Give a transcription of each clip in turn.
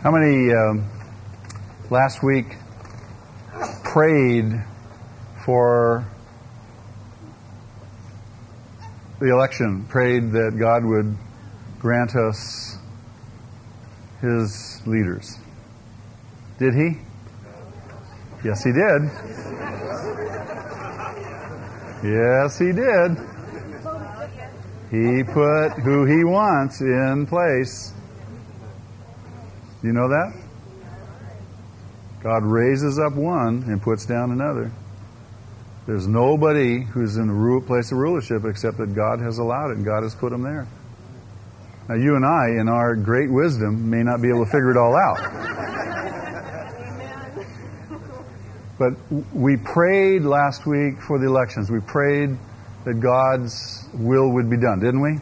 How many um, last week prayed for the election, prayed that God would grant us his leaders? Did he? Yes, he did. Yes, he did. He put who he wants in place. You know that? God raises up one and puts down another. There's nobody who's in the place of rulership except that God has allowed it and God has put them there. Now, you and I, in our great wisdom, may not be able to figure it all out. But we prayed last week for the elections. We prayed that God's will would be done, didn't we?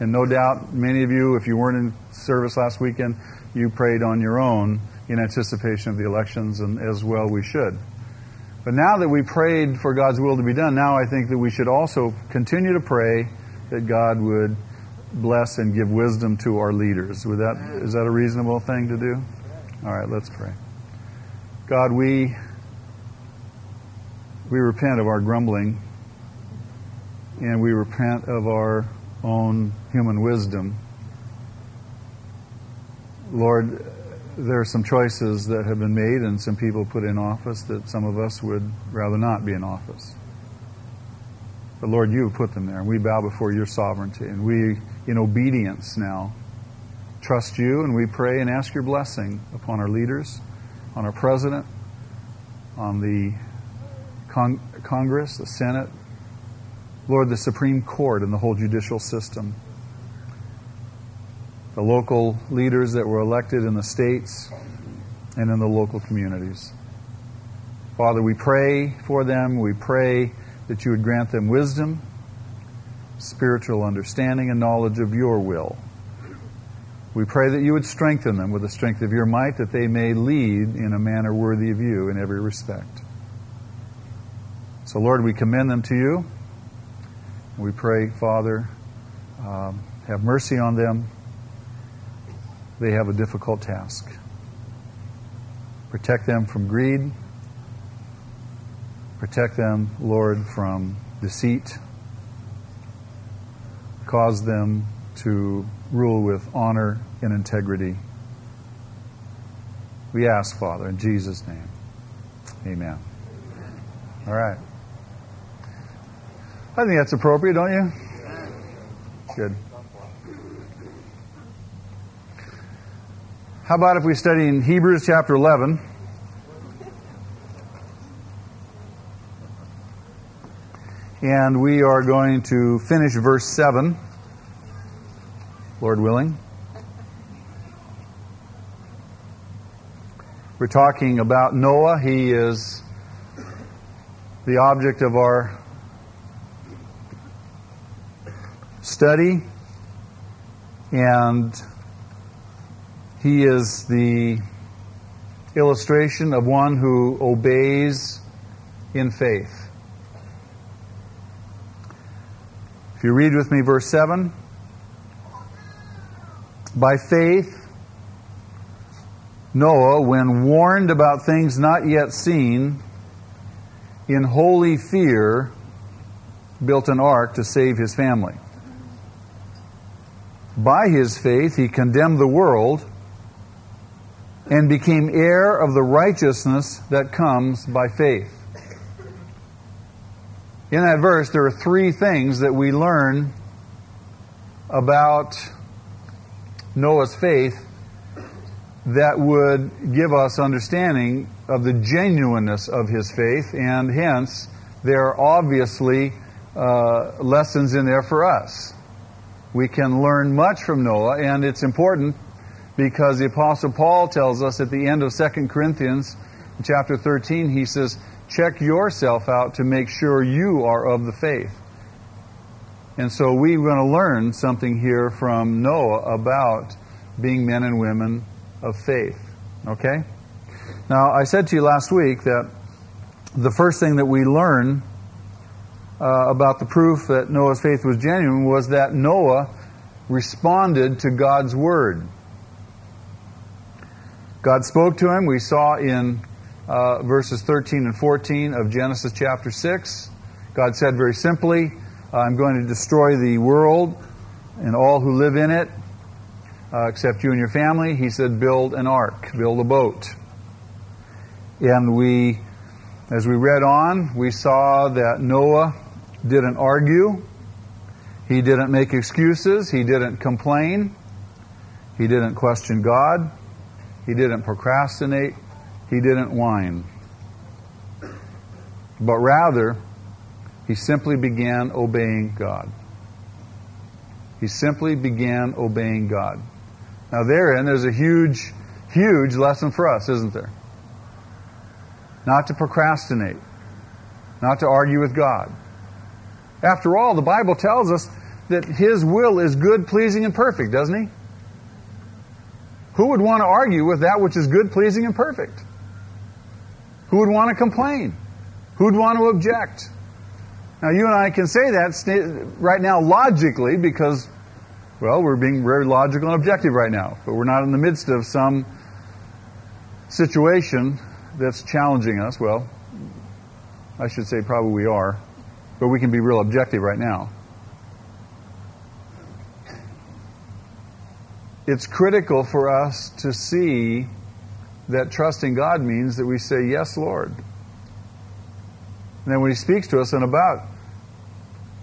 And no doubt, many of you, if you weren't in service last weekend, you prayed on your own in anticipation of the elections, and as well we should. But now that we prayed for God's will to be done, now I think that we should also continue to pray that God would bless and give wisdom to our leaders. Would that, is that a reasonable thing to do? All right, let's pray. God, we, we repent of our grumbling and we repent of our own human wisdom. Lord, there are some choices that have been made and some people put in office that some of us would rather not be in office. But Lord, you have put them there, and we bow before your sovereignty, and we, in obedience now, trust you, and we pray and ask your blessing upon our leaders, on our president, on the con- Congress, the Senate, Lord, the Supreme Court, and the whole judicial system the local leaders that were elected in the states and in the local communities. Father, we pray for them. We pray that you would grant them wisdom, spiritual understanding, and knowledge of your will. We pray that you would strengthen them with the strength of your might, that they may lead in a manner worthy of you in every respect. So, Lord, we commend them to you. We pray, Father, um, have mercy on them they have a difficult task. Protect them from greed. Protect them, Lord, from deceit. Cause them to rule with honor and integrity. We ask, Father, in Jesus' name. Amen. All right. I think that's appropriate, don't you? Good. How about if we study in Hebrews chapter 11? And we are going to finish verse 7, Lord willing. We're talking about Noah. He is the object of our study. And he is the illustration of one who obeys in faith. If you read with me verse 7, by faith, Noah, when warned about things not yet seen, in holy fear, built an ark to save his family. By his faith, he condemned the world and became heir of the righteousness that comes by faith. In that verse, there are three things that we learn about Noah's faith that would give us understanding of the genuineness of his faith, and hence, there are obviously uh, lessons in there for us. We can learn much from Noah, and it's important because the Apostle Paul tells us at the end of 2 Corinthians chapter 13, he says, Check yourself out to make sure you are of the faith. And so we're going to learn something here from Noah about being men and women of faith. Okay? Now, I said to you last week that the first thing that we learn uh, about the proof that Noah's faith was genuine was that Noah responded to God's word. God spoke to him. We saw in uh, verses 13 and 14 of Genesis chapter 6. God said very simply, I'm going to destroy the world and all who live in it, uh, except you and your family. He said, build an ark, build a boat. And we, as we read on, we saw that Noah didn't argue. He didn't make excuses. He didn't complain. He didn't question God. He didn't procrastinate. He didn't whine. But rather, he simply began obeying God. He simply began obeying God. Now, therein, there's a huge, huge lesson for us, isn't there? Not to procrastinate, not to argue with God. After all, the Bible tells us that His will is good, pleasing, and perfect, doesn't He? Who would want to argue with that which is good, pleasing, and perfect? Who would want to complain? Who would want to object? Now, you and I can say that right now logically because, well, we're being very logical and objective right now, but we're not in the midst of some situation that's challenging us. Well, I should say probably we are, but we can be real objective right now. It's critical for us to see that trusting God means that we say, Yes, Lord. And then when He speaks to us and about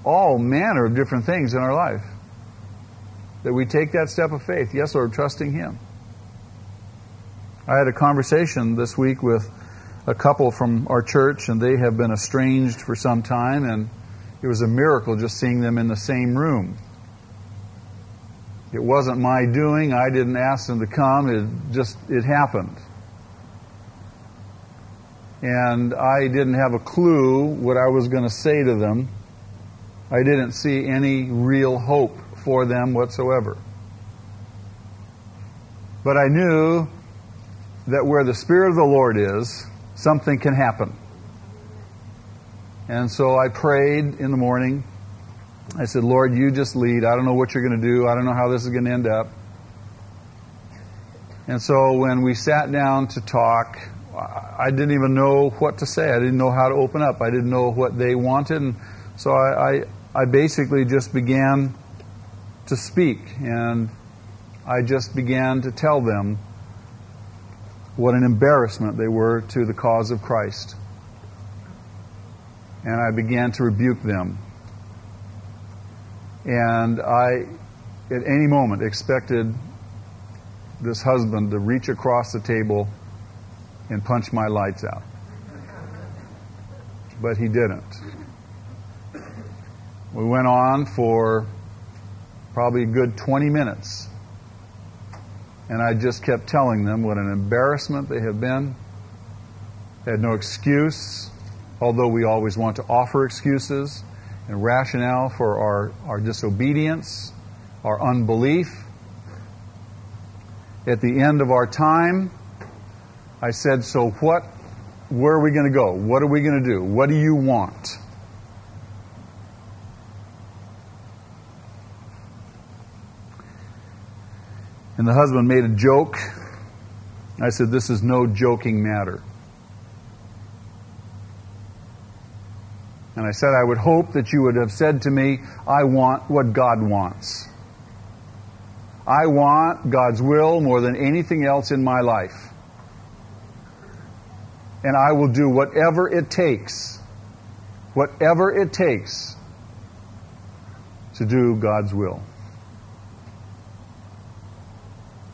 all manner of different things in our life, that we take that step of faith. Yes, Lord, trusting Him. I had a conversation this week with a couple from our church, and they have been estranged for some time, and it was a miracle just seeing them in the same room. It wasn't my doing. I didn't ask them to come. It just, it happened. And I didn't have a clue what I was going to say to them. I didn't see any real hope for them whatsoever. But I knew that where the Spirit of the Lord is, something can happen. And so I prayed in the morning I said, Lord, you just lead. I don't know what you're going to do. I don't know how this is going to end up. And so when we sat down to talk, I didn't even know what to say. I didn't know how to open up. I didn't know what they wanted. And so I, I, I basically just began to speak. And I just began to tell them what an embarrassment they were to the cause of Christ. And I began to rebuke them and I, at any moment, expected this husband to reach across the table and punch my lights out. But he didn't. We went on for probably a good 20 minutes. And I just kept telling them what an embarrassment they have been. They had no excuse, although we always want to offer excuses and rationale for our, our disobedience, our unbelief. At the end of our time, I said, So what? Where are we going to go? What are we going to do? What do you want? And the husband made a joke. I said, This is no joking matter. And I said, I would hope that you would have said to me, I want what God wants. I want God's will more than anything else in my life. And I will do whatever it takes, whatever it takes to do God's will.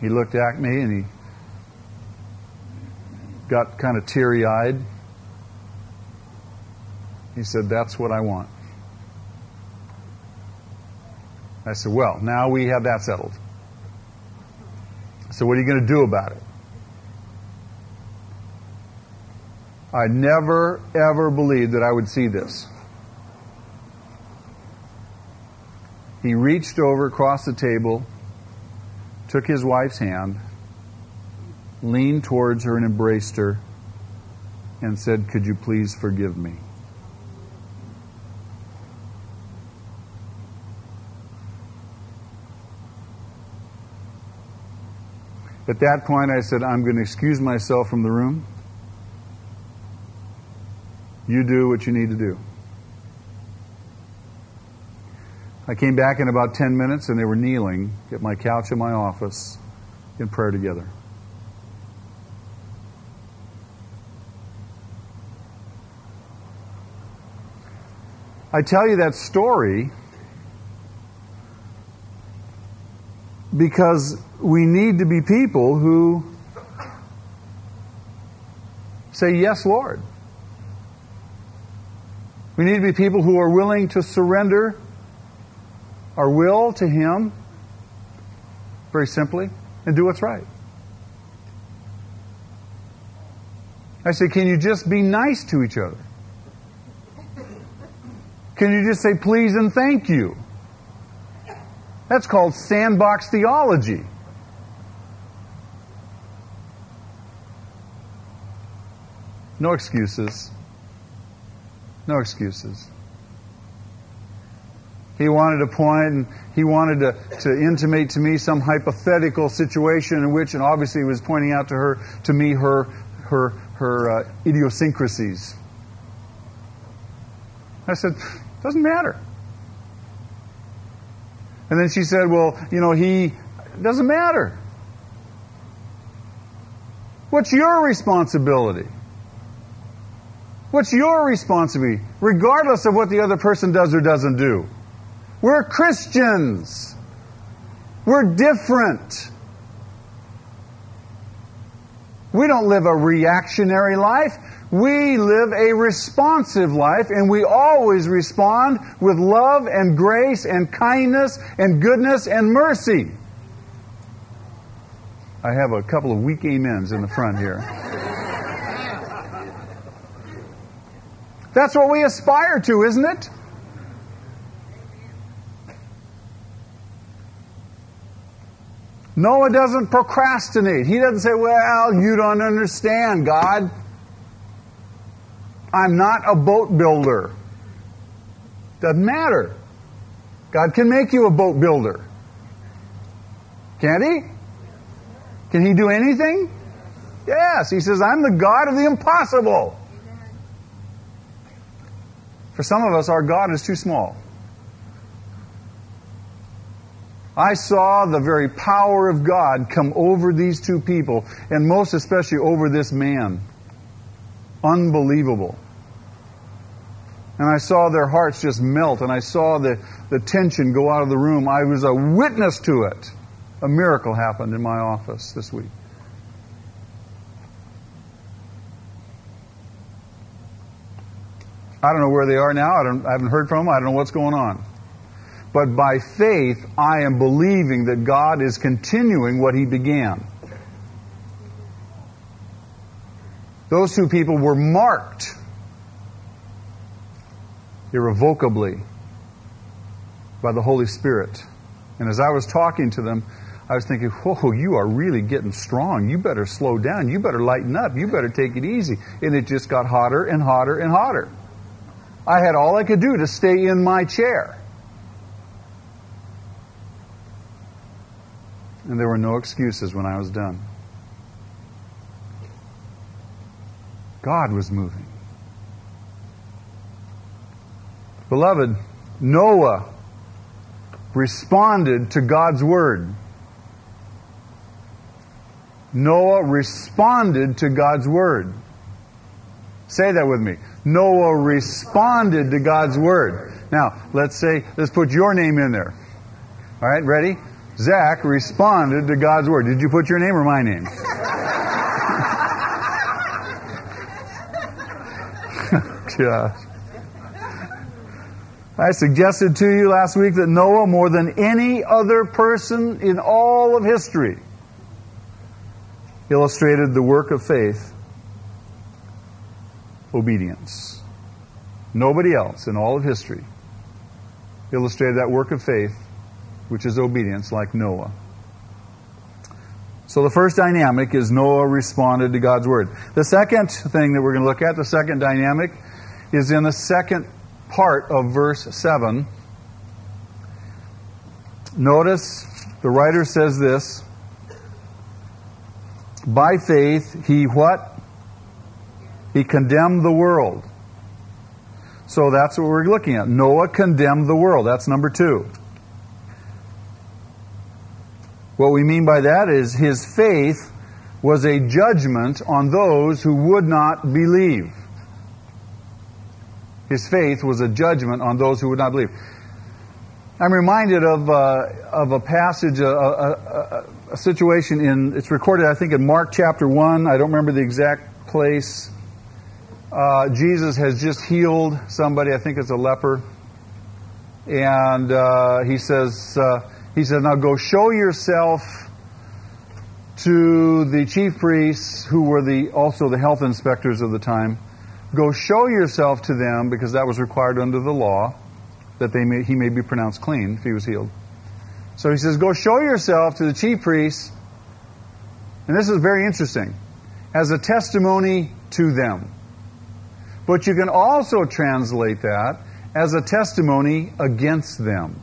He looked at me and he got kind of teary eyed. He said, That's what I want. I said, Well, now we have that settled. So, what are you going to do about it? I never, ever believed that I would see this. He reached over across the table, took his wife's hand, leaned towards her and embraced her, and said, Could you please forgive me? At that point, I said, I'm going to excuse myself from the room. You do what you need to do. I came back in about 10 minutes and they were kneeling at my couch in my office in prayer together. I tell you that story because we need to be people who say, Yes, Lord. We need to be people who are willing to surrender our will to Him, very simply, and do what's right. I say, can you just be nice to each other? Can you just say please and thank you? That's called sandbox theology. No excuses. No excuses. He wanted to point and he wanted to, to intimate to me some hypothetical situation in which, and obviously he was pointing out to her, to me, her, her, her uh, idiosyncrasies. I said, doesn't matter. And then she said, Well, you know, he doesn't matter. What's your responsibility? What's your responsibility, regardless of what the other person does or doesn't do? We're Christians. We're different. We don't live a reactionary life. We live a responsive life and we always respond with love and grace and kindness and goodness and mercy. I have a couple of weak amens in the front here. That's what we aspire to, isn't it? Noah doesn't procrastinate. He doesn't say, Well, you don't understand, God. I'm not a boat builder. Doesn't matter. God can make you a boat builder. Can't He? Can He do anything? Yes. He says, I'm the God of the impossible. For some of us, our God is too small. I saw the very power of God come over these two people, and most especially over this man. Unbelievable. And I saw their hearts just melt, and I saw the, the tension go out of the room. I was a witness to it. A miracle happened in my office this week. I don't know where they are now. I, I, haven't heard from them. I don't know what's going on. But by faith, I am believing that God is continuing what He began. Those two people were marked irrevocably by the Holy Spirit. And as I was talking to them, I was thinking, whoa, you are really getting strong. You better slow down. You better lighten up. You better take it easy. And it just got hotter and hotter and hotter. I had all I could do to stay in my chair. And there were no excuses when I was done. God was moving. Beloved, Noah responded to God's word. Noah responded to God's word. Say that with me. Noah responded to God's word. Now, let's say, let's put your name in there. All right, ready? Zach responded to God's word. Did you put your name or my name? Gosh. I suggested to you last week that Noah, more than any other person in all of history, illustrated the work of faith, obedience. Nobody else in all of history illustrated that work of faith, which is obedience, like Noah. So the first dynamic is Noah responded to God's word. The second thing that we're going to look at, the second dynamic, is in the second part of verse 7. Notice the writer says this by faith, he what? He condemned the world. So that's what we're looking at. Noah condemned the world. That's number two. What we mean by that is his faith was a judgment on those who would not believe. His faith was a judgment on those who would not believe. I'm reminded of, uh, of a passage, a, a, a, a, situation in, it's recorded, I think, in Mark chapter 1. I don't remember the exact place. Uh, Jesus has just healed somebody, I think it's a leper. And uh, he says, uh, he says, now go show yourself to the chief priests who were the, also the health inspectors of the time. Go show yourself to them because that was required under the law that they may, he may be pronounced clean if he was healed. So he says, Go show yourself to the chief priests, and this is very interesting, as a testimony to them. But you can also translate that as a testimony against them.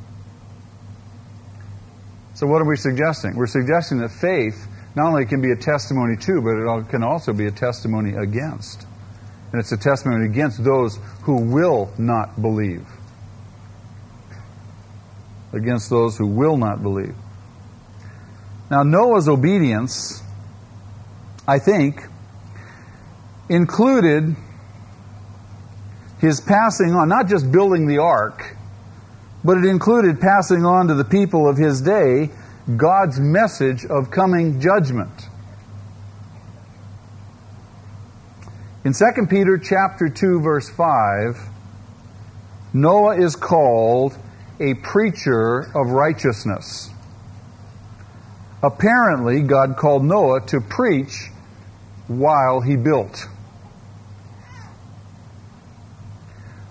So, what are we suggesting? We're suggesting that faith not only can be a testimony to, but it can also be a testimony against. And it's a testimony against those who will not believe against those who will not believe. Now, Noah's obedience, I think, included his passing on, not just building the ark, but it included passing on to the people of his day God's message of coming judgment. In 2 Peter chapter 2 verse 5, Noah is called a preacher of righteousness. Apparently, God called Noah to preach while he built.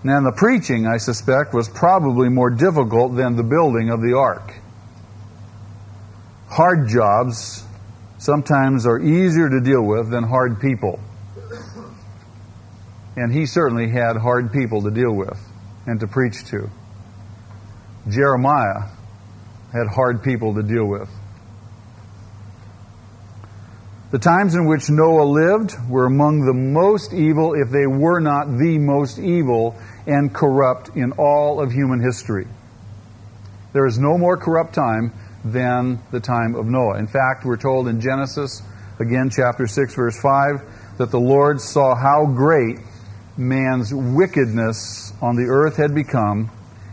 Now, the preaching, I suspect, was probably more difficult than the building of the ark. Hard jobs sometimes are easier to deal with than hard people. And he certainly had hard people to deal with and to preach to. Jeremiah had hard people to deal with. The times in which Noah lived were among the most evil, if they were not the most evil and corrupt in all of human history. There is no more corrupt time than the time of Noah. In fact, we're told in Genesis, again, chapter 6, verse 5, that the Lord saw how great man's wickedness on the earth had become,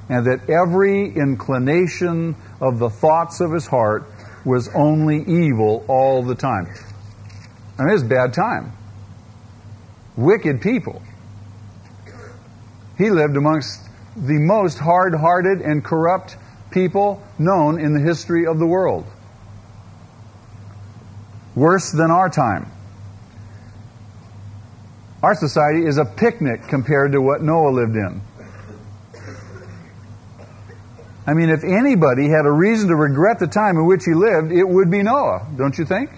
and that every inclination of the thoughts of his heart was only evil all the time. I mean, a bad time. Wicked people. He lived amongst the most hard hearted and corrupt people known in the history of the world. Worse than our time. Our society is a picnic compared to what Noah lived in. I mean, if anybody had a reason to regret the time in which he lived, it would be Noah, don't you think?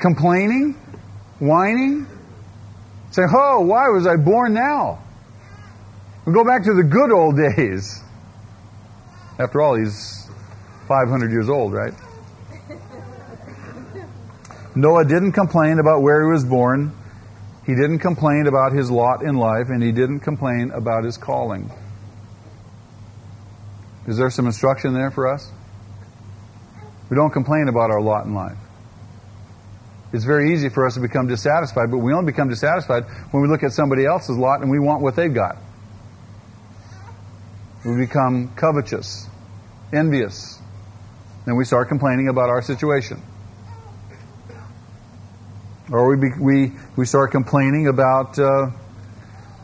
Complaining, whining, saying, Oh, why was I born now? We go back to the good old days. After all, he's 500 years old, right? Noah didn't complain about where he was born. He didn't complain about his lot in life, and he didn't complain about his calling. Is there some instruction there for us? We don't complain about our lot in life. It's very easy for us to become dissatisfied, but we only become dissatisfied when we look at somebody else's lot and we want what they've got. We become covetous, envious, and we start complaining about our situation. Or we, we, we start complaining about uh,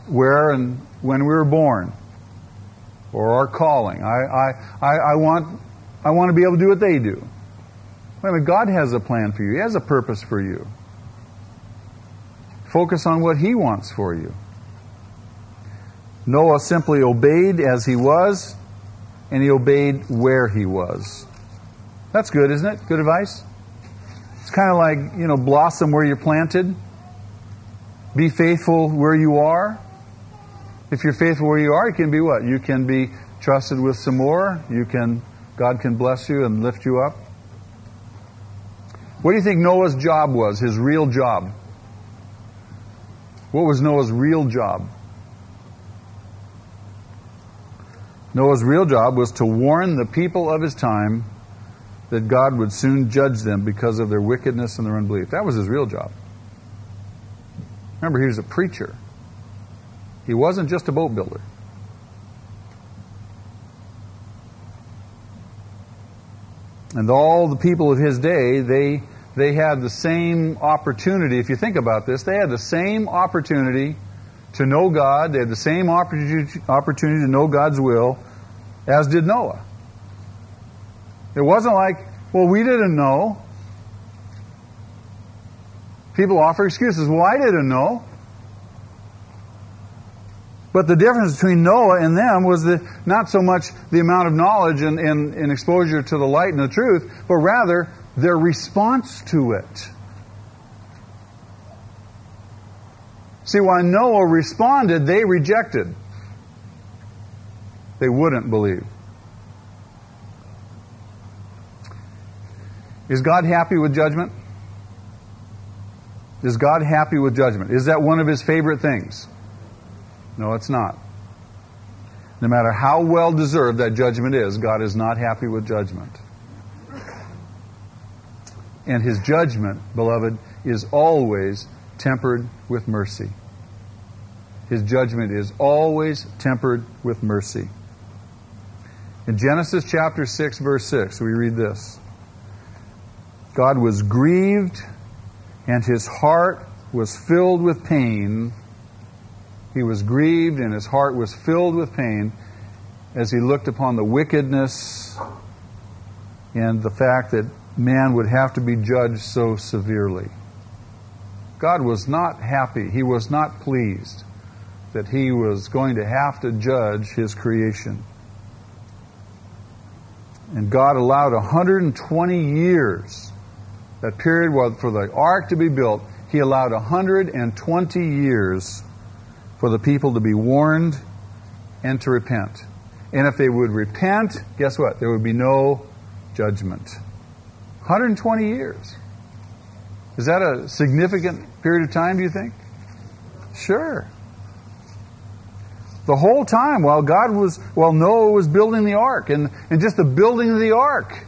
where and when we were born or our calling. I, I, I, I, want, I want to be able to do what they do. Wait a minute, God has a plan for you. He has a purpose for you. Focus on what He wants for you. Noah simply obeyed as he was, and he obeyed where he was. That's good, isn't it? Good advice? It's kind of like, you know, blossom where you're planted. Be faithful where you are. If you're faithful where you are, you can be what? You can be trusted with some more. You can, God can bless you and lift you up. What do you think Noah's job was, his real job? What was Noah's real job? Noah's real job was to warn the people of his time that God would soon judge them because of their wickedness and their unbelief. That was his real job. Remember, he was a preacher. He wasn't just a boat builder. And all the people of his day, they, they had the same opportunity. If you think about this, they had the same opportunity to know God. They had the same opportunity, opportunity to know God's will as did Noah. It wasn't like, well, we didn't know. People offer excuses. Well, I didn't know. But the difference between Noah and them was the, not so much the amount of knowledge and, and, and exposure to the light and the truth, but rather their response to it. See, while Noah responded, they rejected. They wouldn't believe. Is God happy with judgment? Is God happy with judgment? Is that one of his favorite things? No, it's not. No matter how well deserved that judgment is, God is not happy with judgment. And his judgment, beloved, is always tempered with mercy. His judgment is always tempered with mercy. In Genesis chapter 6, verse 6, we read this God was grieved, and his heart was filled with pain he was grieved and his heart was filled with pain as he looked upon the wickedness and the fact that man would have to be judged so severely. God was not happy. He was not pleased that he was going to have to judge his creation. And God allowed 120 years, that period for the ark to be built, he allowed 120 years for the people to be warned and to repent. And if they would repent, guess what? There would be no judgment. 120 years. Is that a significant period of time, do you think? Sure. The whole time while God was, while Noah was building the ark, and, and just the building of the ark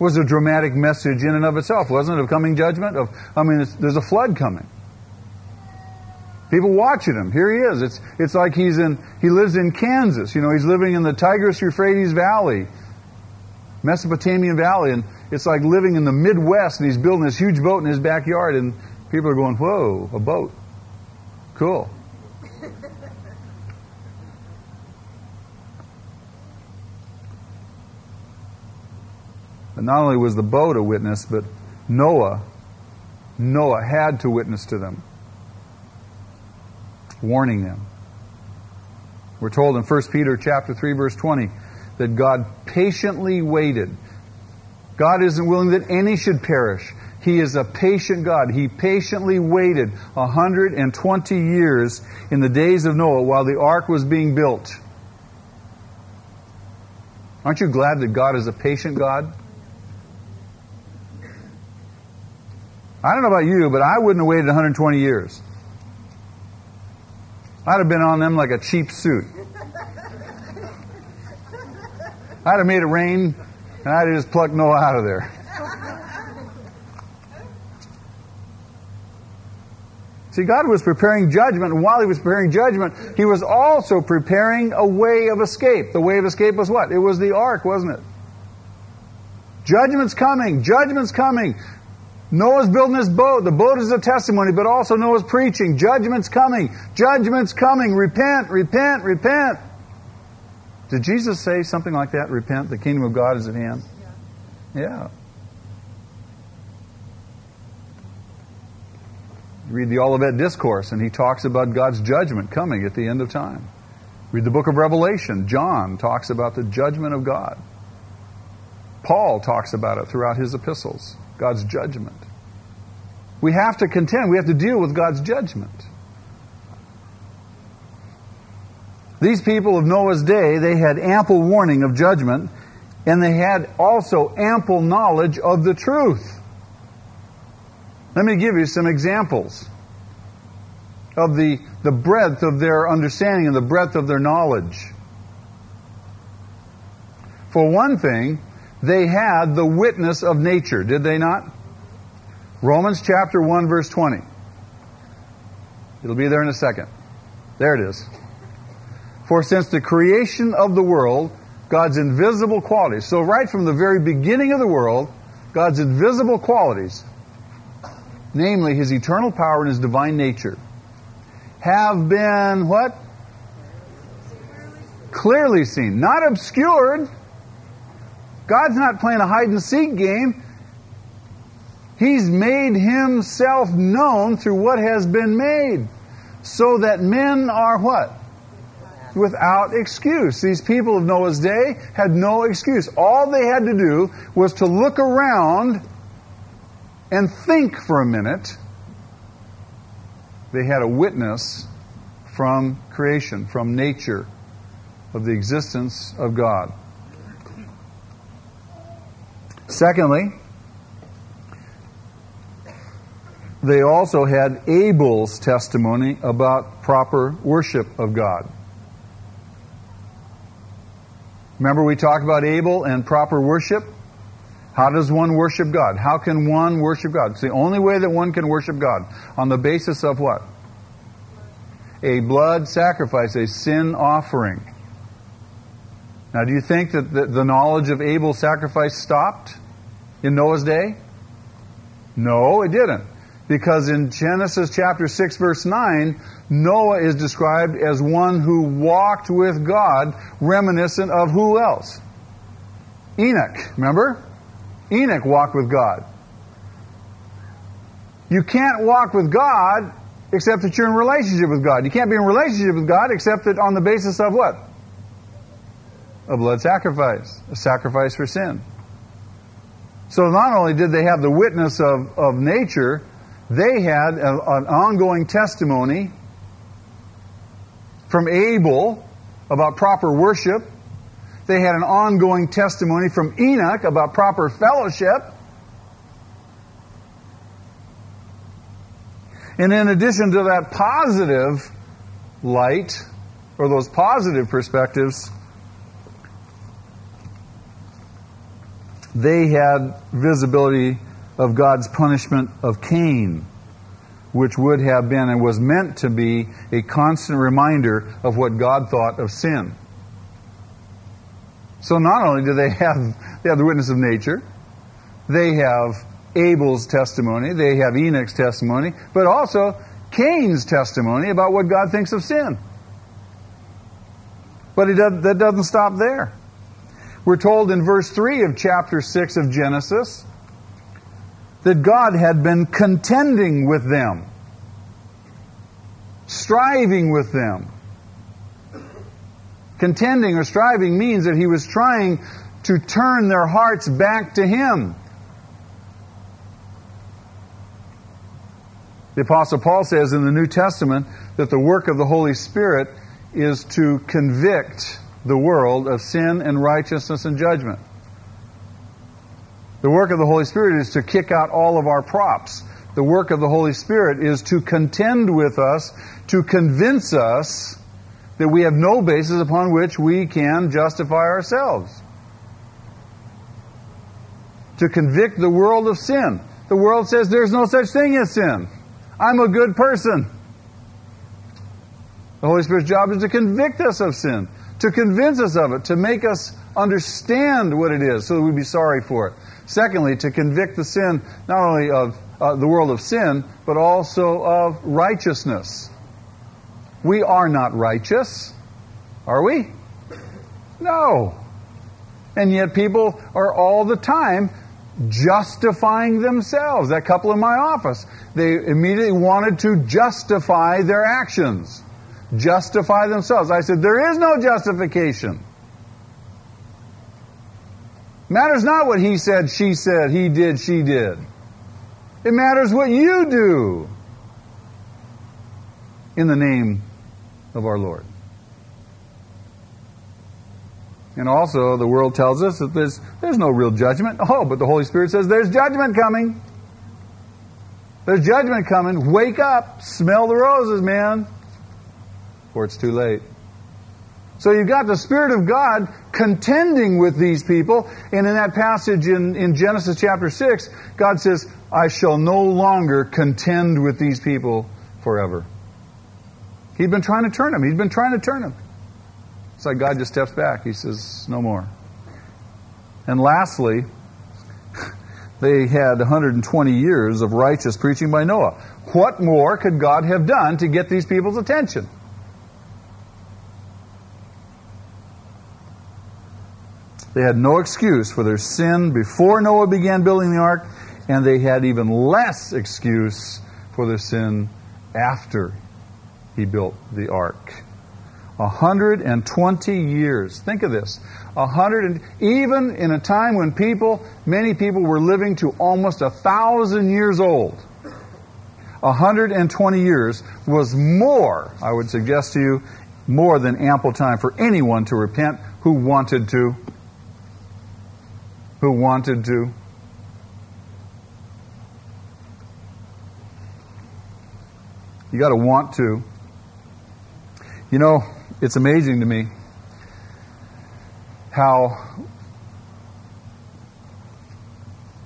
was a dramatic message in and of itself, wasn't it? Of coming judgment? Of, I mean, there's a flood coming. People watching him. Here he is. It's, it's like he's in, he lives in Kansas. You know, he's living in the Tigris Euphrates Valley, Mesopotamian Valley, and it's like living in the Midwest, and he's building this huge boat in his backyard, and people are going, whoa, a boat. Cool. Not only was the boat a witness, but Noah, Noah had to witness to them warning them. We're told in 1 Peter chapter 3 verse 20 that God patiently waited. God isn't willing that any should perish. He is a patient God. He patiently waited 120 years in the days of Noah while the ark was being built. Aren't you glad that God is a patient God? I don't know about you, but I wouldn't have waited 120 years. I'd have been on them like a cheap suit. I'd have made it rain, and I'd have just plucked Noah out of there. See, God was preparing judgment, and while He was preparing judgment, He was also preparing a way of escape. The way of escape was what? It was the ark, wasn't it? Judgment's coming. Judgment's coming. Noah's building his boat. The boat is a testimony, but also Noah's preaching. Judgment's coming. Judgment's coming. Repent, repent, repent. Did Jesus say something like that? Repent, the kingdom of God is at hand? Yeah. yeah. Read the Olivet Discourse, and he talks about God's judgment coming at the end of time. Read the book of Revelation. John talks about the judgment of God. Paul talks about it throughout his epistles. God's judgment. We have to contend, we have to deal with God's judgment. These people of Noah's day, they had ample warning of judgment, and they had also ample knowledge of the truth. Let me give you some examples of the, the breadth of their understanding and the breadth of their knowledge. For one thing, they had the witness of nature, did they not? Romans chapter 1, verse 20. It'll be there in a second. There it is. For since the creation of the world, God's invisible qualities, so right from the very beginning of the world, God's invisible qualities, namely his eternal power and his divine nature, have been what? Clearly seen. Not obscured. God's not playing a hide and seek game. He's made himself known through what has been made. So that men are what? Without excuse. These people of Noah's day had no excuse. All they had to do was to look around and think for a minute they had a witness from creation, from nature, of the existence of God. Secondly, they also had Abel's testimony about proper worship of God. Remember, we talked about Abel and proper worship? How does one worship God? How can one worship God? It's the only way that one can worship God. On the basis of what? A blood sacrifice, a sin offering. Now, do you think that the, knowledge of Abel's sacrifice stopped in Noah's day? No, it didn't. Because in Genesis chapter 6, verse 9, Noah is described as one who walked with God, reminiscent of who else? Enoch, remember? Enoch walked with God. You can't walk with God except that you're in relationship with God. You can't be in relationship with God except that on the basis of what? A blood sacrifice, a sacrifice for sin. So not only did they have the witness of, of nature, they had a, an ongoing testimony from Abel about proper worship they had an ongoing testimony from Enoch about proper fellowship. And in addition to that positive light, or those positive perspectives, they had visibility of God's punishment of Cain, which would have been and was meant to be a constant reminder of what God thought of sin. So not only do they have, they have the witness of nature, they have Abel's testimony, they have Enoch's testimony, but also Cain's testimony about what God thinks of sin. But does, that doesn't stop there. We're told in verse 3 of chapter 6 of Genesis that God had been contending with them, striving with them. Contending or striving means that he was trying to turn their hearts back to him. The Apostle Paul says in the New Testament that the work of the Holy Spirit is to convict the world of sin and righteousness and judgment. The work of the Holy Spirit is to kick out all of our props. The work of the Holy Spirit is to contend with us, to convince us that we have no basis upon which we can justify ourselves. To convict the world of sin. The world says there's no such thing as sin. I'm a good person. The Holy Spirit's job is to convict us of sin, to convince us of it, to make us understand what it is so that we'd be sorry for it. Secondly, to convict the sin, not only of uh, the world of sin, but also of righteousness. We are not righteous. Are we? No. And yet people are all the time justifying themselves. That couple in my office, they immediately wanted to justify their actions, justify themselves. I said, There is no justification. Matters not what he said, she said, he did, she did. It matters what you do in the name of our Lord. And also, the world tells us that there's, there's no real judgment. Oh, but the Holy Spirit says there's judgment coming. There's judgment coming. Wake up. Smell the roses, man. Or it's too late. So you've got the Spirit of God contending with these people. And in that passage in, in Genesis chapter 6, God says, I shall no longer contend with these people forever. He'd been trying to turn them. He'd been trying to turn them. It's like God just steps back. He says, no more. And lastly, they had 120 years of righteous preaching by Noah. What more could God have done to get these people's attention? They had no excuse for their sin before Noah began building the ark, and they had even less excuse for their sin after he built the ark. 120 years. Think of this. 100 and, even in a time when people, many people were living to almost a thousand years old. 120 years was more, I would suggest to you, more than ample time for anyone to repent who wanted to who wanted to. You got to want to. You know, it's amazing to me how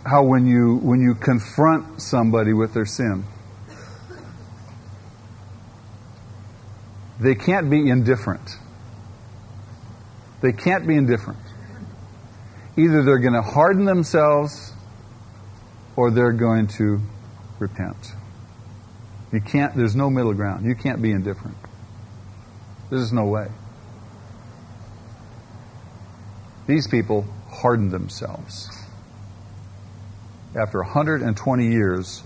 how when you when you confront somebody with their sin they can't be indifferent they can't be indifferent either they're going to harden themselves or they're going to repent. You can't, there's no middle ground. You can't be indifferent. There's no way. These people hardened themselves. After 120 years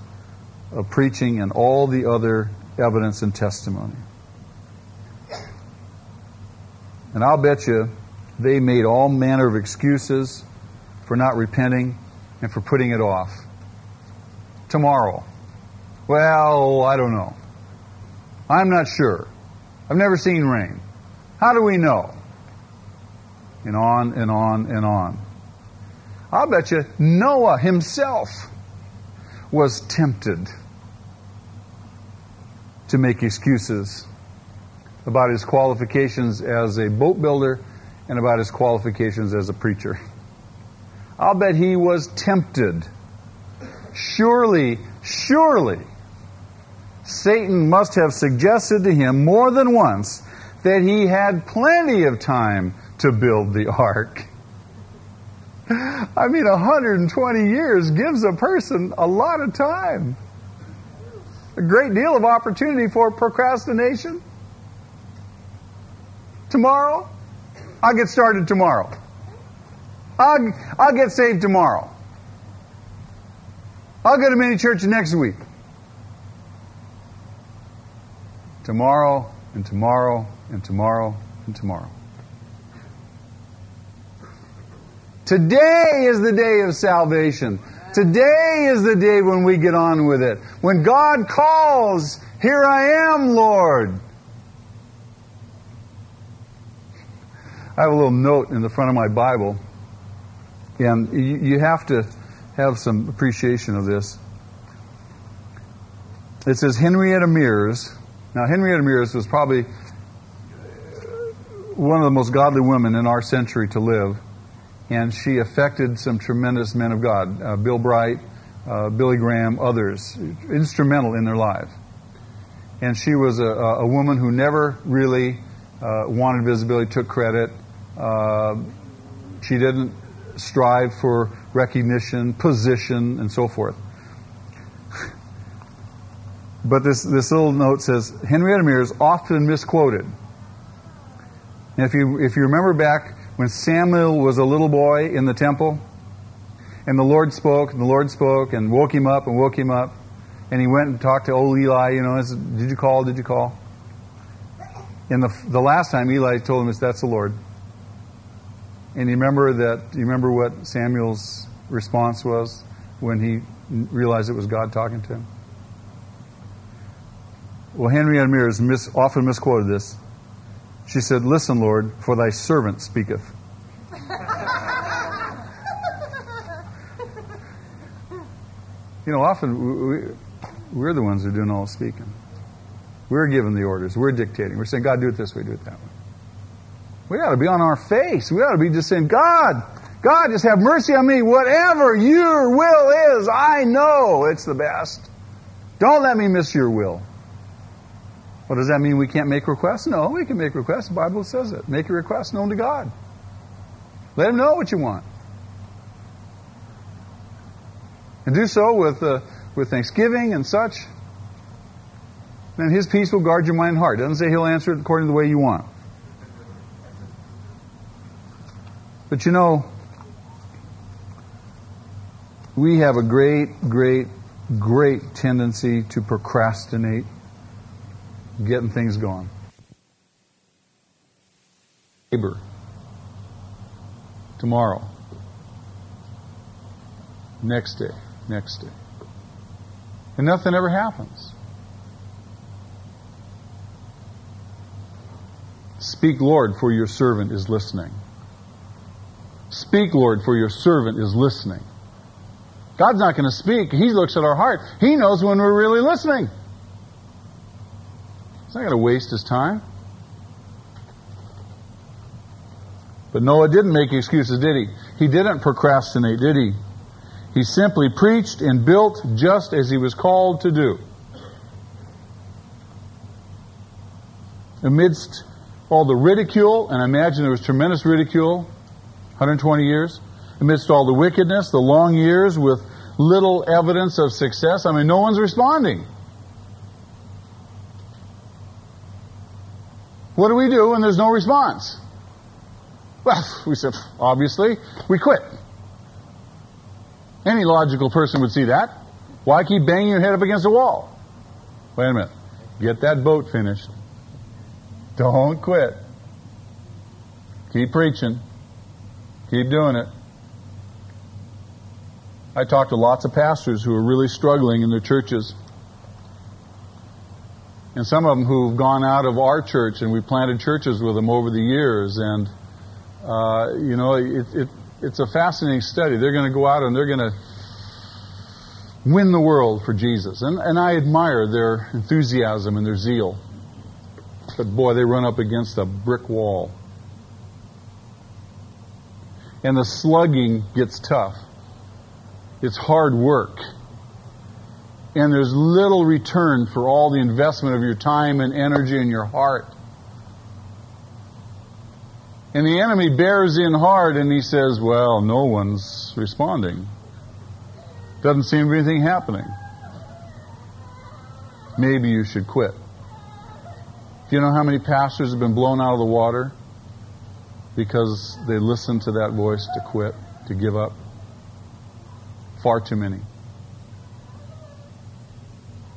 of preaching and all the other evidence and testimony. And I'll bet you they made all manner of excuses for not repenting and for putting it off. Tomorrow. Well, I don't know. I'm not sure. I've never seen rain. How do we know? And on and on and on. I'll bet you Noah himself was tempted to make excuses about his qualifications as a boat builder and about his qualifications as a preacher. I'll bet he was tempted. Surely, surely, Satan must have suggested to him more than once that he had plenty of time to build the ark. I mean, 120 years gives a person a lot of time. A great deal of opportunity for procrastination. Tomorrow, I'll get started tomorrow. I'll, I'll get saved tomorrow. I'll go to mini church next week. Tomorrow and tomorrow and tomorrow and tomorrow. Today is the day of salvation. Today is the day when we get on with it. When God calls, Here I am, Lord. I have a little note in the front of my Bible, and you have to have some appreciation of this. It says Henrietta Mears. Now, Henrietta Mears was probably one of the most godly women in our century to live, and she affected some tremendous men of God. Uh, Bill Bright, uh, Billy Graham, others, instrumental in their lives. And she was a, a woman who never really uh, wanted visibility, took credit, uh, she didn't strive for recognition, position, and so forth. But this, this little note says Henrietta Mears often misquoted. And if you, if you remember back when Samuel was a little boy in the temple, and the Lord spoke, and the Lord spoke, and woke him up, and woke him up, and he went and talked to old Eli, you know, did you call, did you call? And the, the last time Eli told him, that's the Lord. And you remember that? You remember what Samuel's response was when he realized it was God talking to him? Well, Henrietta Mears mis- often misquoted this. She said, "Listen, Lord, for Thy servant speaketh." you know, often we, we're the ones who are doing all the speaking. We're giving the orders. We're dictating. We're saying, God, do it this way, do it that way. We ought to be on our face. We ought to be just saying, God, God, just have mercy on me. Whatever your will is, I know it's the best. Don't let me miss your will. Well, does that mean we can't make requests? No, we can make requests. The Bible says it. Make a request known to God. Let Him know what you want. And do so with, uh, with thanksgiving and such. Then His peace will guard your mind and heart. It doesn't say He'll answer it according to the way you want. But you know, we have a great, great, great tendency to procrastinate getting things going. Labor. Tomorrow. Next day. Next day. And nothing ever happens. Speak, Lord, for your servant is listening. Speak, Lord, for your servant is listening. God's not going to speak. He looks at our heart. He knows when we're really listening. He's not going to waste his time. But Noah didn't make excuses, did he? He didn't procrastinate, did he? He simply preached and built just as he was called to do. Amidst all the ridicule, and I imagine there was tremendous ridicule, 120 years, amidst all the wickedness, the long years with little evidence of success, I mean, no one's responding. What do we do when there's no response? Well, we said, obviously, we quit. Any logical person would see that. Why keep banging your head up against a wall? Wait a minute. Get that boat finished. Don't quit. Keep preaching. Keep doing it. I talked to lots of pastors who are really struggling in their churches and some of them who've gone out of our church and we planted churches with them over the years. And, uh, you know, it, it, it's a fascinating study. They're going to go out and they're going to win the world for Jesus. And, and I admire their enthusiasm and their zeal. But boy, they run up against a brick wall. And the slugging gets tough. It's hard work and there's little return for all the investment of your time and energy and your heart. And the enemy bears in hard and he says, Well, no one's responding. Doesn't seem to be anything happening. Maybe you should quit. Do you know how many pastors have been blown out of the water because they listen to that voice to quit, to give up? Far too many.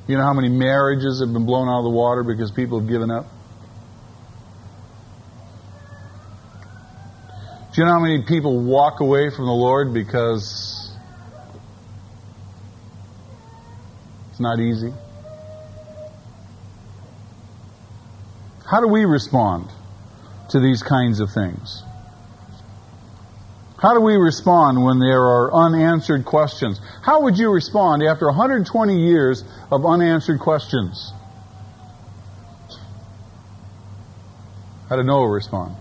You know how many marriages have been blown out of the water because people have given up? Do you know how many people walk away from the Lord because it's not easy? How do we respond to these kinds of things? How do we respond when there are unanswered questions? How would you respond after 120 years of unanswered questions? How did Noah respond?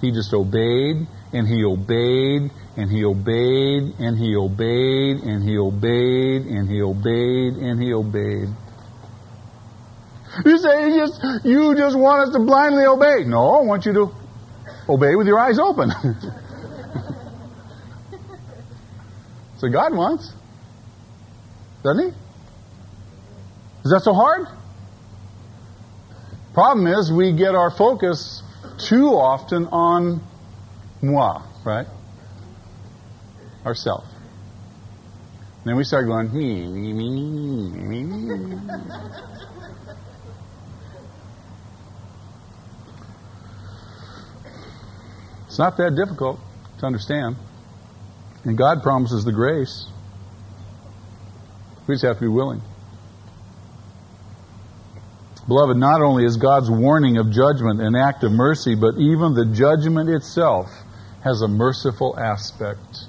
He just obeyed and he obeyed and he obeyed and he obeyed and he obeyed and he obeyed and he obeyed. You say you just you just want us to blindly obey. No, I want you to obey with your eyes open. So God wants. Doesn't He? Is that so hard? Problem is, we get our focus too often on moi, right? Ourself. Then we start going, hmm, me, me, me, me, me. It's not that difficult to understand. And God promises the grace. We just have to be willing. Beloved, not only is God's warning of judgment an act of mercy, but even the judgment itself has a merciful aspect.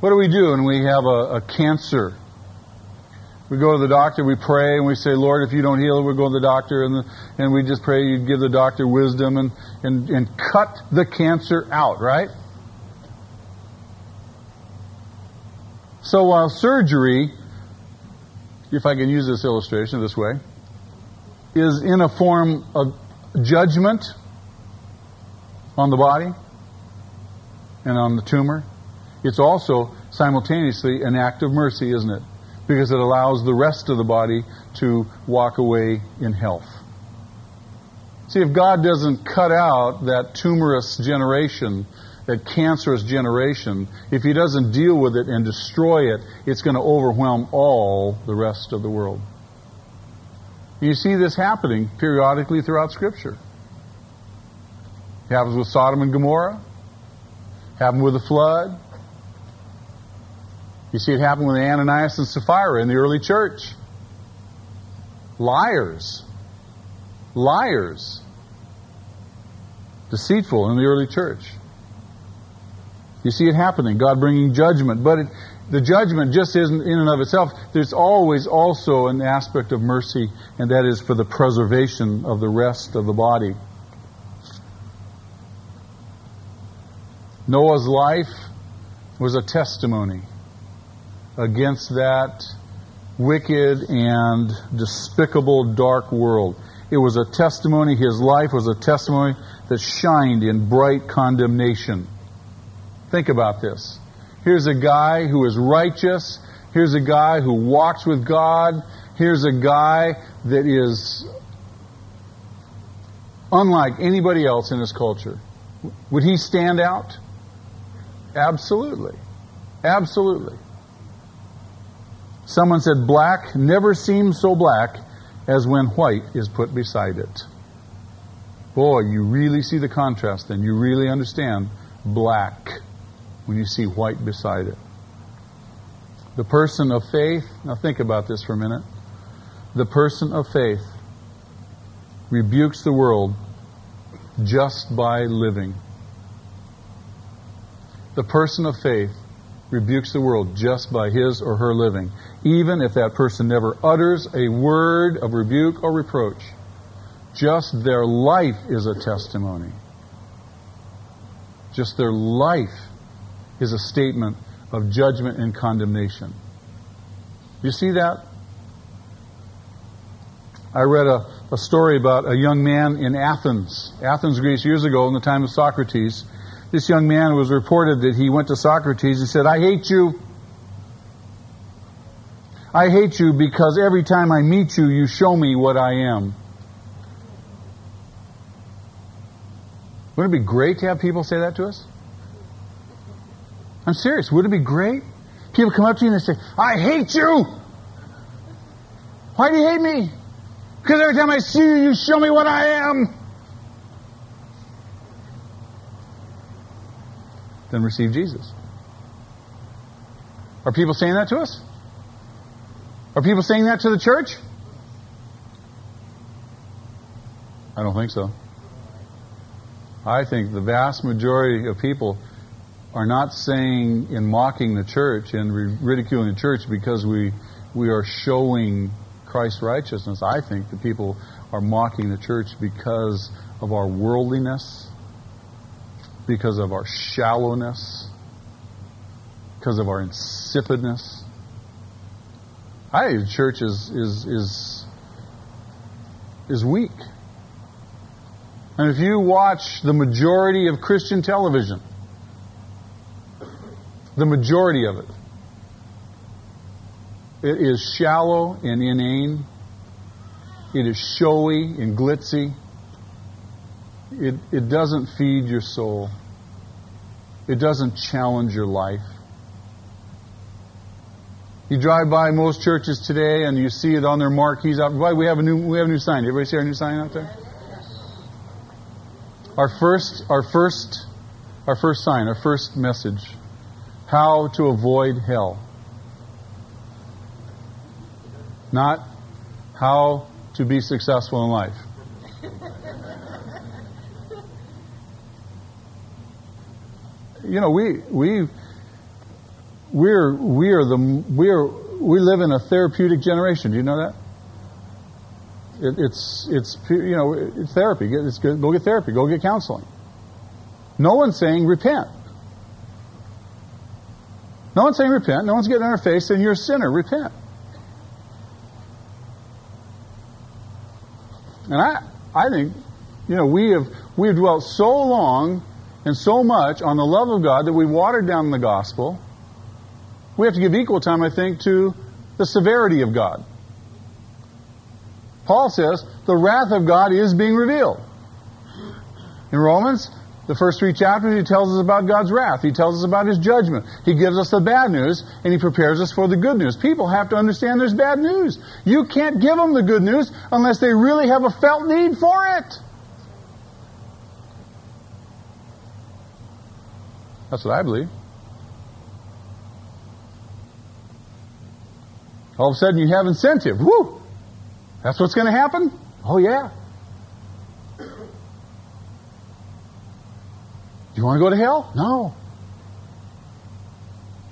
What do we do when we have a, a cancer? We go to the doctor, we pray, and we say, Lord, if you don't heal we'll go to the doctor, and, the, and we just pray you'd give the doctor wisdom and, and, and cut the cancer out, right? So while surgery, if I can use this illustration this way, is in a form of judgment on the body and on the tumor, it's also simultaneously an act of mercy, isn't it? Because it allows the rest of the body to walk away in health. See, if God doesn't cut out that tumorous generation, that cancerous generation, if He doesn't deal with it and destroy it, it's going to overwhelm all the rest of the world. You see this happening periodically throughout Scripture. It happens with Sodom and Gomorrah. Happened with the flood. You see it happen with Ananias and Sapphira in the early church. Liars. Liars. Deceitful in the early church. You see it happening, God bringing judgment. But it, the judgment just isn't in and of itself. There's always also an aspect of mercy, and that is for the preservation of the rest of the body. Noah's life was a testimony against that wicked and despicable dark world. It was a testimony, his life was a testimony that shined in bright condemnation. Think about this. Here's a guy who is righteous. Here's a guy who walks with God. Here's a guy that is unlike anybody else in his culture. Would he stand out? Absolutely. Absolutely. Someone said, Black never seems so black as when white is put beside it. Boy, you really see the contrast then. You really understand black when you see white beside it. The person of faith, now think about this for a minute. The person of faith rebukes the world just by living. The person of faith rebukes the world just by his or her living, even if that person never utters a word of rebuke or reproach. Just their life is a testimony. Just their life is a statement of judgment and condemnation. You see that? I read a, a story about a young man in Athens, Athens, Greece, years ago in the time of Socrates this young man was reported that he went to Socrates and said, I hate you. I hate you because every time I meet you, you show me what I am. Wouldn't it be great to have people say that to us? I'm serious. Would it be great? People come up to you and they say, I hate you. Why do you hate me? Because every time I see you, you show me what I am. Then receive Jesus. Are people saying that to us? Are people saying that to the church? I don't think so. I think the vast majority of people are not saying in mocking the church and ridiculing the church because we we are showing Christ's righteousness. I think the people are mocking the church because of our worldliness because of our shallowness, because of our insipidness. I think the church is, is, is, is weak. And if you watch the majority of Christian television, the majority of it, it is shallow and inane. It is showy and glitzy it, it doesn't feed your soul. It doesn't challenge your life. You drive by most churches today and you see it on their marquees out. we have a new we have a new sign. Everybody see our new sign out there? Our first our first our first sign, our first message. How to avoid hell. Not how to be successful in life. You know, we we we're we are the we are we live in a therapeutic generation. Do you know that? It, it's it's you know it's therapy. It's good. Go get therapy. Go get counseling. No one's saying repent. No one's saying repent. No one's getting in our face saying you're a sinner. Repent. And I I think you know we have we have dwelt so long and so much on the love of God that we watered down the gospel. We have to give equal time, I think, to the severity of God. Paul says the wrath of God is being revealed. In Romans, the first three chapters, he tells us about God's wrath. He tells us about his judgment. He gives us the bad news, and he prepares us for the good news. People have to understand there's bad news. You can't give them the good news unless they really have a felt need for it. That's what I believe. All of a sudden you have incentive. Woo! That's what's going to happen? Oh, yeah. Do You want to go to hell? No.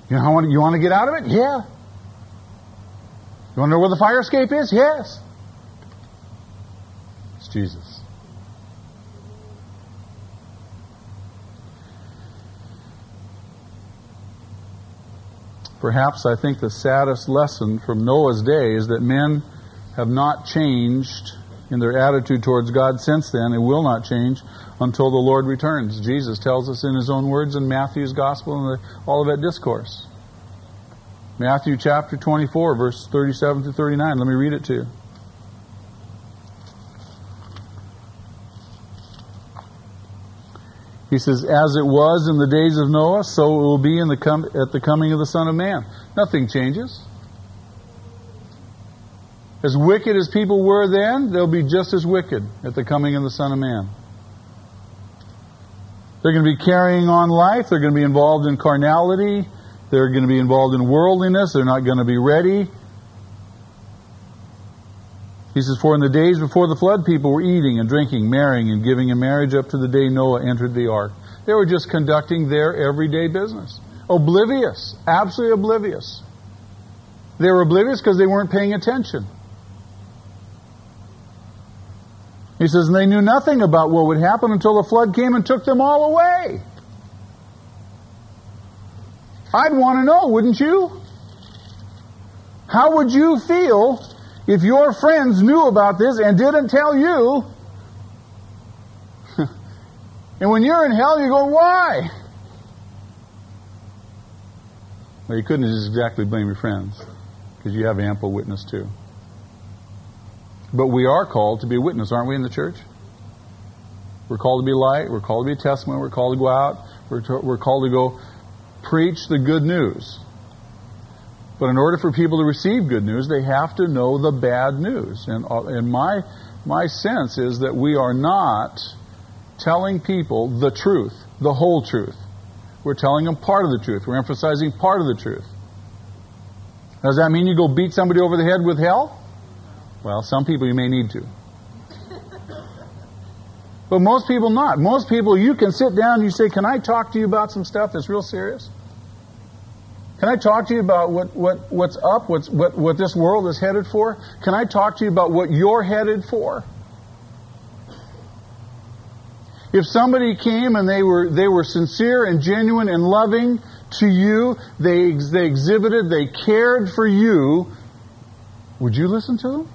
You know how you want to get out of it? Yeah. You want to know where the fire escape is? Yes. It's Jesus. Perhaps I think the saddest lesson from Noah's day is that men have not changed in their attitude towards God since then and will not change until the Lord returns. Jesus tells us in his own words in Matthew's Gospel and the Olivet Discourse. Matthew chapter 24, verse 37 to 39. Let me read it to you. He says, As it was in the days of Noah, so it will be in the com- at the coming of the Son of Man. Nothing changes. As wicked as people were then, they'll be just as wicked at the coming of the Son of Man. They're going to be carrying on life. They're going to be involved in carnality. They're going to be involved in worldliness. They're not going to be ready. He says, For in the days before the flood, people were eating and drinking, marrying and giving in marriage up to the day Noah entered the ark. They were just conducting their everyday business. Oblivious. Absolutely oblivious. They were oblivious because they weren't paying attention. He says, and they knew nothing about what would happen until the flood came and took them all away. I'd want to know, wouldn't you? How would you feel if your friends knew about this and didn't tell you, and when you're in hell, you go, why? Well, you couldn't exactly blame your friends because you have ample witness too. But we are called to be a witness, aren't we, in the church? We're called to be light. We're called to be a testimony. We're called to go out. We're, to, we're called to go preach the good news. But in order for people to receive good news, they have to know the bad news. And, uh, and my, my sense is that we are not telling people the truth, the whole truth. We're telling them part of the truth. We're emphasizing part of the truth. Does that mean you go beat somebody over the head with hell? Well, some people you may need to. But most people not. Most people you can sit down and you say, Can I talk to you about some stuff that's real serious? Can I talk to you about what, what, what's up, what's, what, what this world is headed for? Can I talk to you about what you're headed for? If somebody came and they were, they were sincere and genuine and loving to you, they, they exhibited, they cared for you, would you listen to them?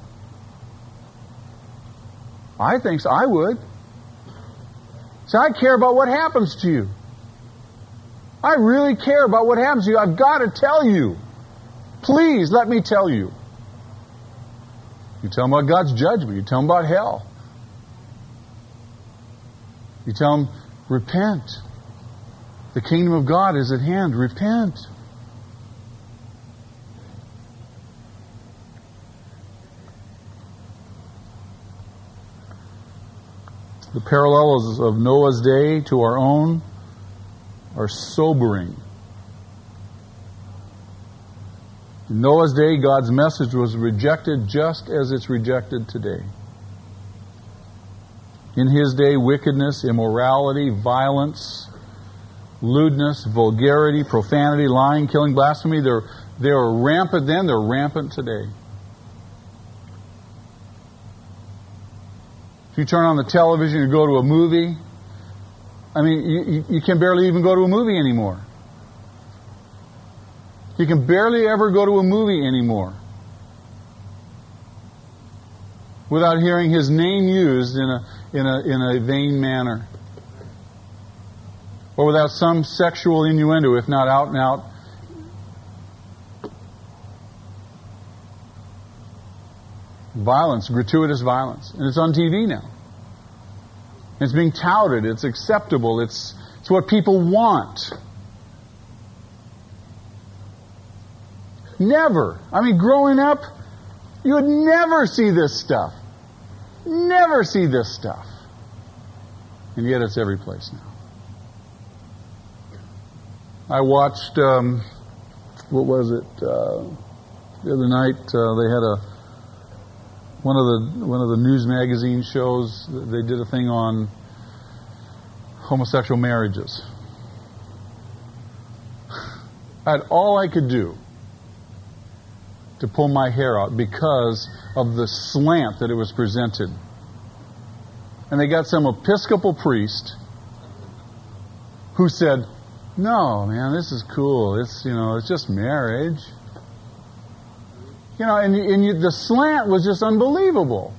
I think so. I would. So I care about what happens to you. I really care about what happens to you. I've got to tell you. Please let me tell you. You tell them about God's judgment. You tell them about hell. You tell them, repent. The kingdom of God is at hand. Repent. The parallels of Noah's day to our own are sobering. In Noah's day, God's message was rejected just as it's rejected today. In his day, wickedness, immorality, violence lewdness, vulgarity, profanity, lying, killing, blasphemy. They're, they were rampant then, they're rampant today. If you turn on the television and go to a movie, I mean, you, you can barely even go to a movie anymore. You can barely ever go to a movie anymore without hearing his name used in a, in a, in a vain manner. Or without some sexual innuendo, if not out and out violence, gratuitous violence. And it's on TV now. It's being touted, it's acceptable, it's, it's what people want. Never. I mean, growing up, you would never see this stuff. Never see this stuff. And yet it's every place now. I watched, um, what was it? Uh, the other night, uh, they had a one of the one of the news magazine shows. They did a thing on homosexual marriages. I had all I could do to pull my hair out because of the slant that it was presented. And they got some Episcopal priest who said, "No, man, this is cool. It's you know, it's just marriage." You know, and, and you, the slant was just unbelievable.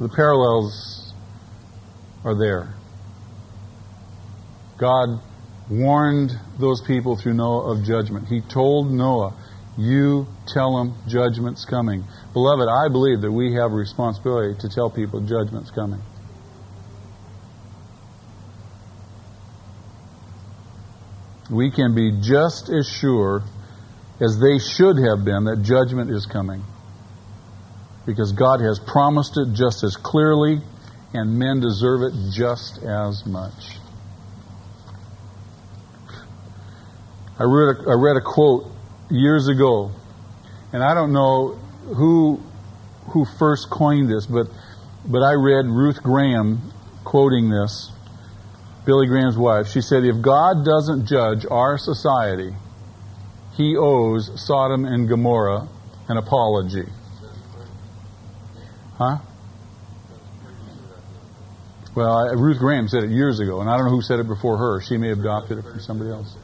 The parallels are there. God warned those people through Noah of judgment. He told Noah, You tell them judgment's coming. Beloved, I believe that we have a responsibility to tell people judgment's coming. We can be just as sure as they should have been that judgment is coming. Because God has promised it just as clearly, and men deserve it just as much. I read a, I read a quote years ago, and I don't know who who first coined this, but but I read Ruth Graham quoting this Billy Graham's wife, she said, if God doesn't judge our society, he owes Sodom and Gomorrah an apology. Huh? Well, I, Ruth Graham said it years ago, and I don't know who said it before her. She may have adopted it from somebody else.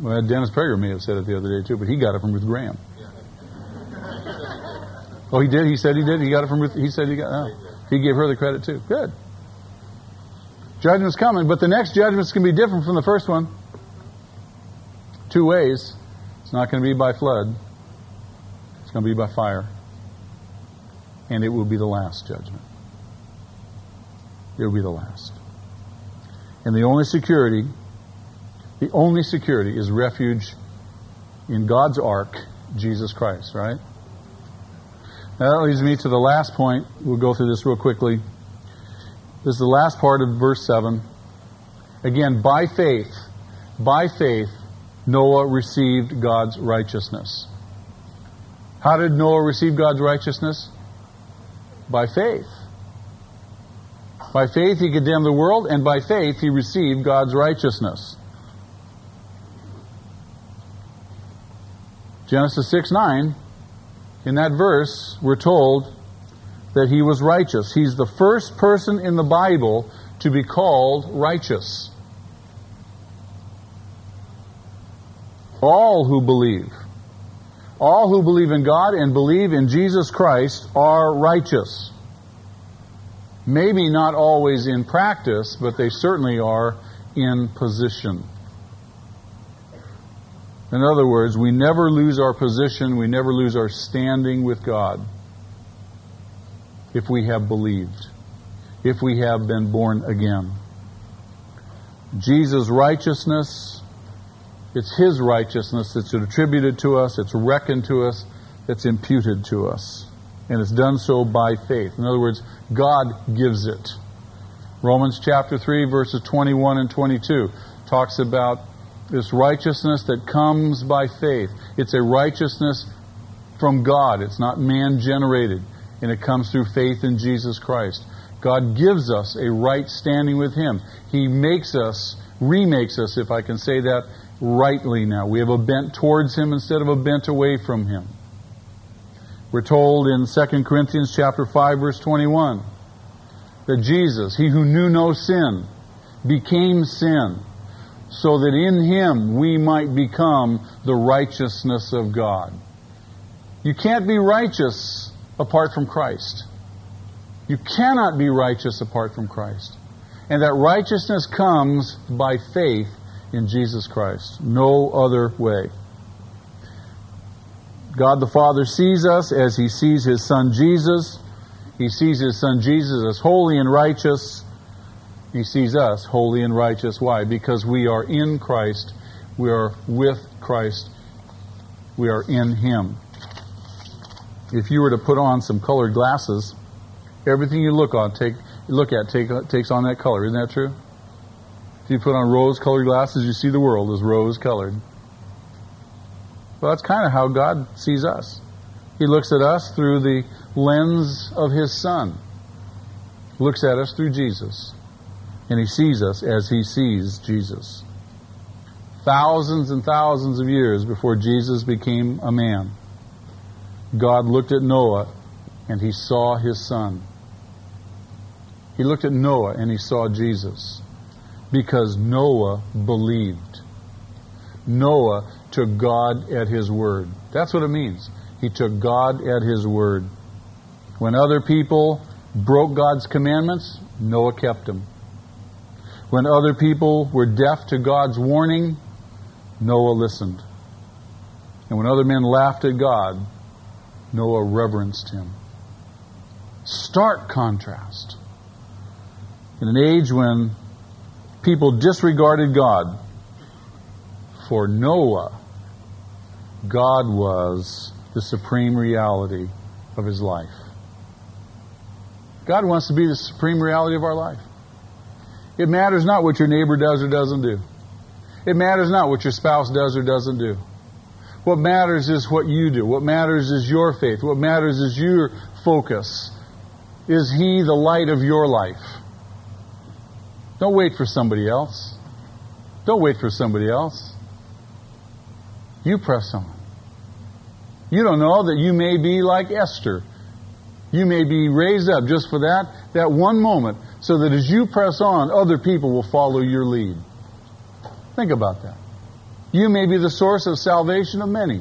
Well, Dennis Prager may have said it the other day too, but he got it from Ruth Graham. Oh, he did. He said he did. He got it from Ruth. He said he got. Oh, he gave her the credit too. Good. Judgment's coming, but the next judgment's going to be different from the first one. Two ways. It's not going to be by flood. It's going to be by fire. And it will be the last judgment. It will be the last. And the only security, the only security is refuge in God's ark, Jesus Christ, right? Now that leads me to the last point. We'll go through this real quickly. This is the last part of verse 7. Again, by faith, by faith, Noah received God's righteousness. How did Noah receive God's righteousness? By faith. By faith, he condemned the world, and by faith, he received God's righteousness. Genesis 6 9, in that verse, we're told that he was righteous. He's the first person in the Bible to be called righteous. All who believe, all who believe in God and believe in Jesus Christ are righteous. Maybe not always in practice, but they certainly are in position. In other words, we never lose our position, we never lose our standing with God if we have believed, if we have been born again. Jesus' righteousness, it's His righteousness that's attributed to us, it's reckoned to us, it's imputed to us. And it's done so by faith. In other words, God gives it. Romans chapter 3, verses 21 and 22 talks about this righteousness that comes by faith. It's a righteousness from God, it's not man generated and it comes through faith in Jesus Christ. God gives us a right standing with Him. He makes us, remakes us, if I can say that rightly now. We have a bent towards Him instead of a bent away from Him. We're told in 2 Corinthians chapter 5 verse 21 that Jesus, He who knew no sin, became sin so that in Him we might become the righteousness of God. You can't be righteous apart from Christ. You cannot be righteous apart from Christ. And that righteousness comes by faith in Jesus Christ. No other way. God the Father sees us as He sees His Son Jesus. He sees His Son Jesus as holy and righteous. He sees us holy and righteous. Why? Because we are in Christ. We are with Christ. We are in Him. If you were to put on some colored glasses, Everything you look on, take look at, take, takes on that color. Isn't that true? If you put on rose-colored glasses, you see the world as rose-colored. Well, that's kind of how God sees us. He looks at us through the lens of His Son. Looks at us through Jesus. And He sees us as He sees Jesus. Thousands and thousands of years before Jesus became a man, God looked at Noah and He saw His Son. He looked at Noah and he saw Jesus because Noah believed. Noah took God at his word. That's what it means. He took God at his word. When other people broke God's commandments, Noah kept them. When other people were deaf to God's warning, Noah listened. And when other men laughed at God, Noah reverenced him. Stark contrast in an age when people disregarded God. For Noah, God was the supreme reality of his life. God wants to be the supreme reality of our life. It matters not what your neighbor does or doesn't do. It matters not what your spouse does or doesn't do. What matters is what you do. What matters is your faith. What matters is your focus. Is He the light of your life? Don't wait for somebody else. Don't wait for somebody else. You press on. You don't know that you may be like Esther. You may be raised up just for that, that one moment, so that as you press on, other people will follow your lead. Think about that. You may be the source of salvation of many.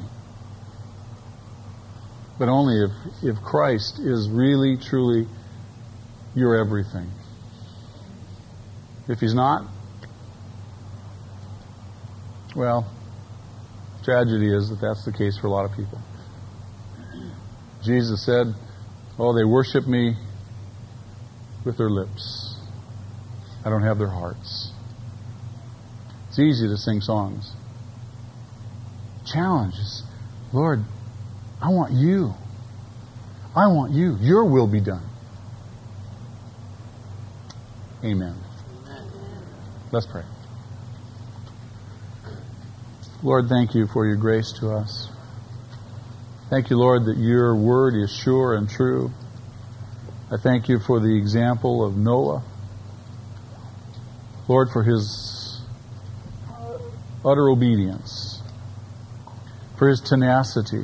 But only if, if Christ is really, truly your everything. If he's not, well, tragedy is that that's the case for a lot of people. Jesus said, Oh, they worship me with their lips. I don't have their hearts. It's easy to sing songs. Challenge is, Lord, I want you. I want you. Your will be done. Amen. Let's pray. Lord, thank you for your grace to us. Thank you, Lord, that your word is sure and true. I thank you for the example of Noah. Lord, for his utter obedience, for his tenacity.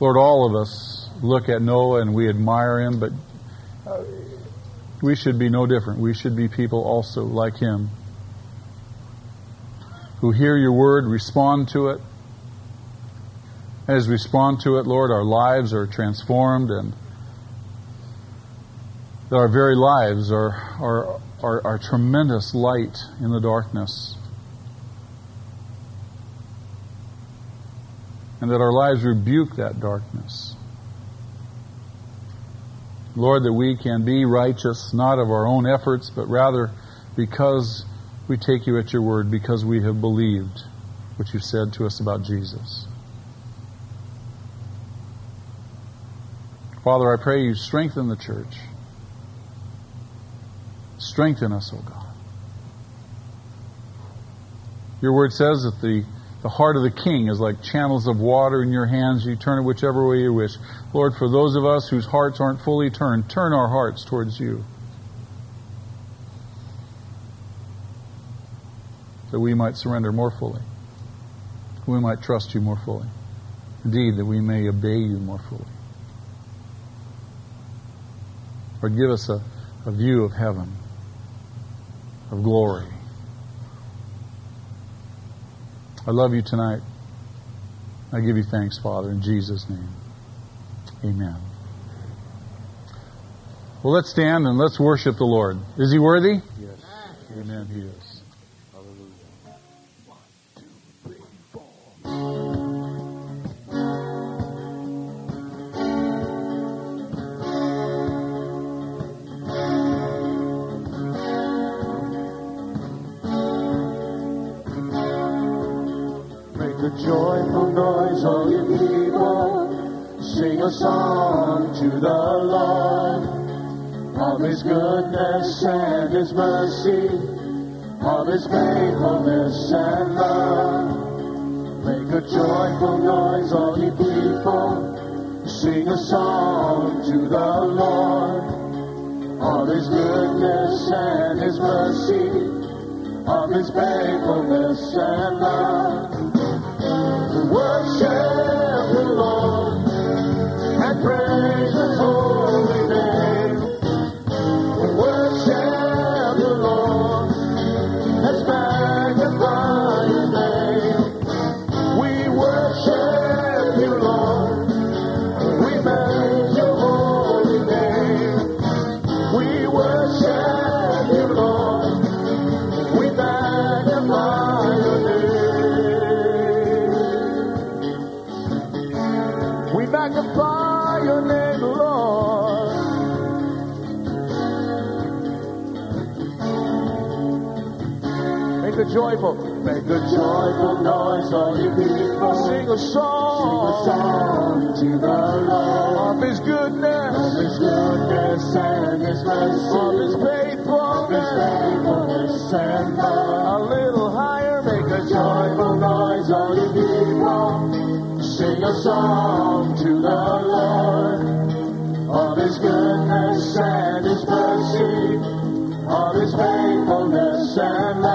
Lord, all of us look at Noah and we admire him, but uh, we should be no different. We should be people also like him who hear your word, respond to it. As we respond to it, Lord, our lives are transformed and that our very lives are, are, are, are tremendous light in the darkness. And that our lives rebuke that darkness. Lord, that we can be righteous, not of our own efforts, but rather because we take you at your word, because we have believed what you said to us about Jesus. Father, I pray you strengthen the church. Strengthen us, O oh God. Your word says that the The heart of the king is like channels of water in your hands. You turn it whichever way you wish. Lord, for those of us whose hearts aren't fully turned, turn our hearts towards you. That we might surrender more fully. We might trust you more fully. Indeed, that we may obey you more fully. Lord, give us a, a view of heaven, of glory. I love you tonight. I give you thanks, Father, in Jesus' name. Amen. Well, let's stand and let's worship the Lord. Is he worthy? Yes. Amen, he is. Joyful noise, all you people. Sing a song to the Lord of His goodness and His mercy, of His faithfulness and love. Make a joyful noise, all you people. Sing a song to the Lord of His goodness and His mercy, of His faithfulness and love. Worship joyful, make a joyful noise, all you people. Sing a song, sing a song to the Lord. Of His goodness, of His goodness and His mercy, of His faithfulness, of His faithfulness and love. A little higher, make a joyful noise, all you people. Sing a song to the Lord of His goodness and His mercy, of His faithfulness and love.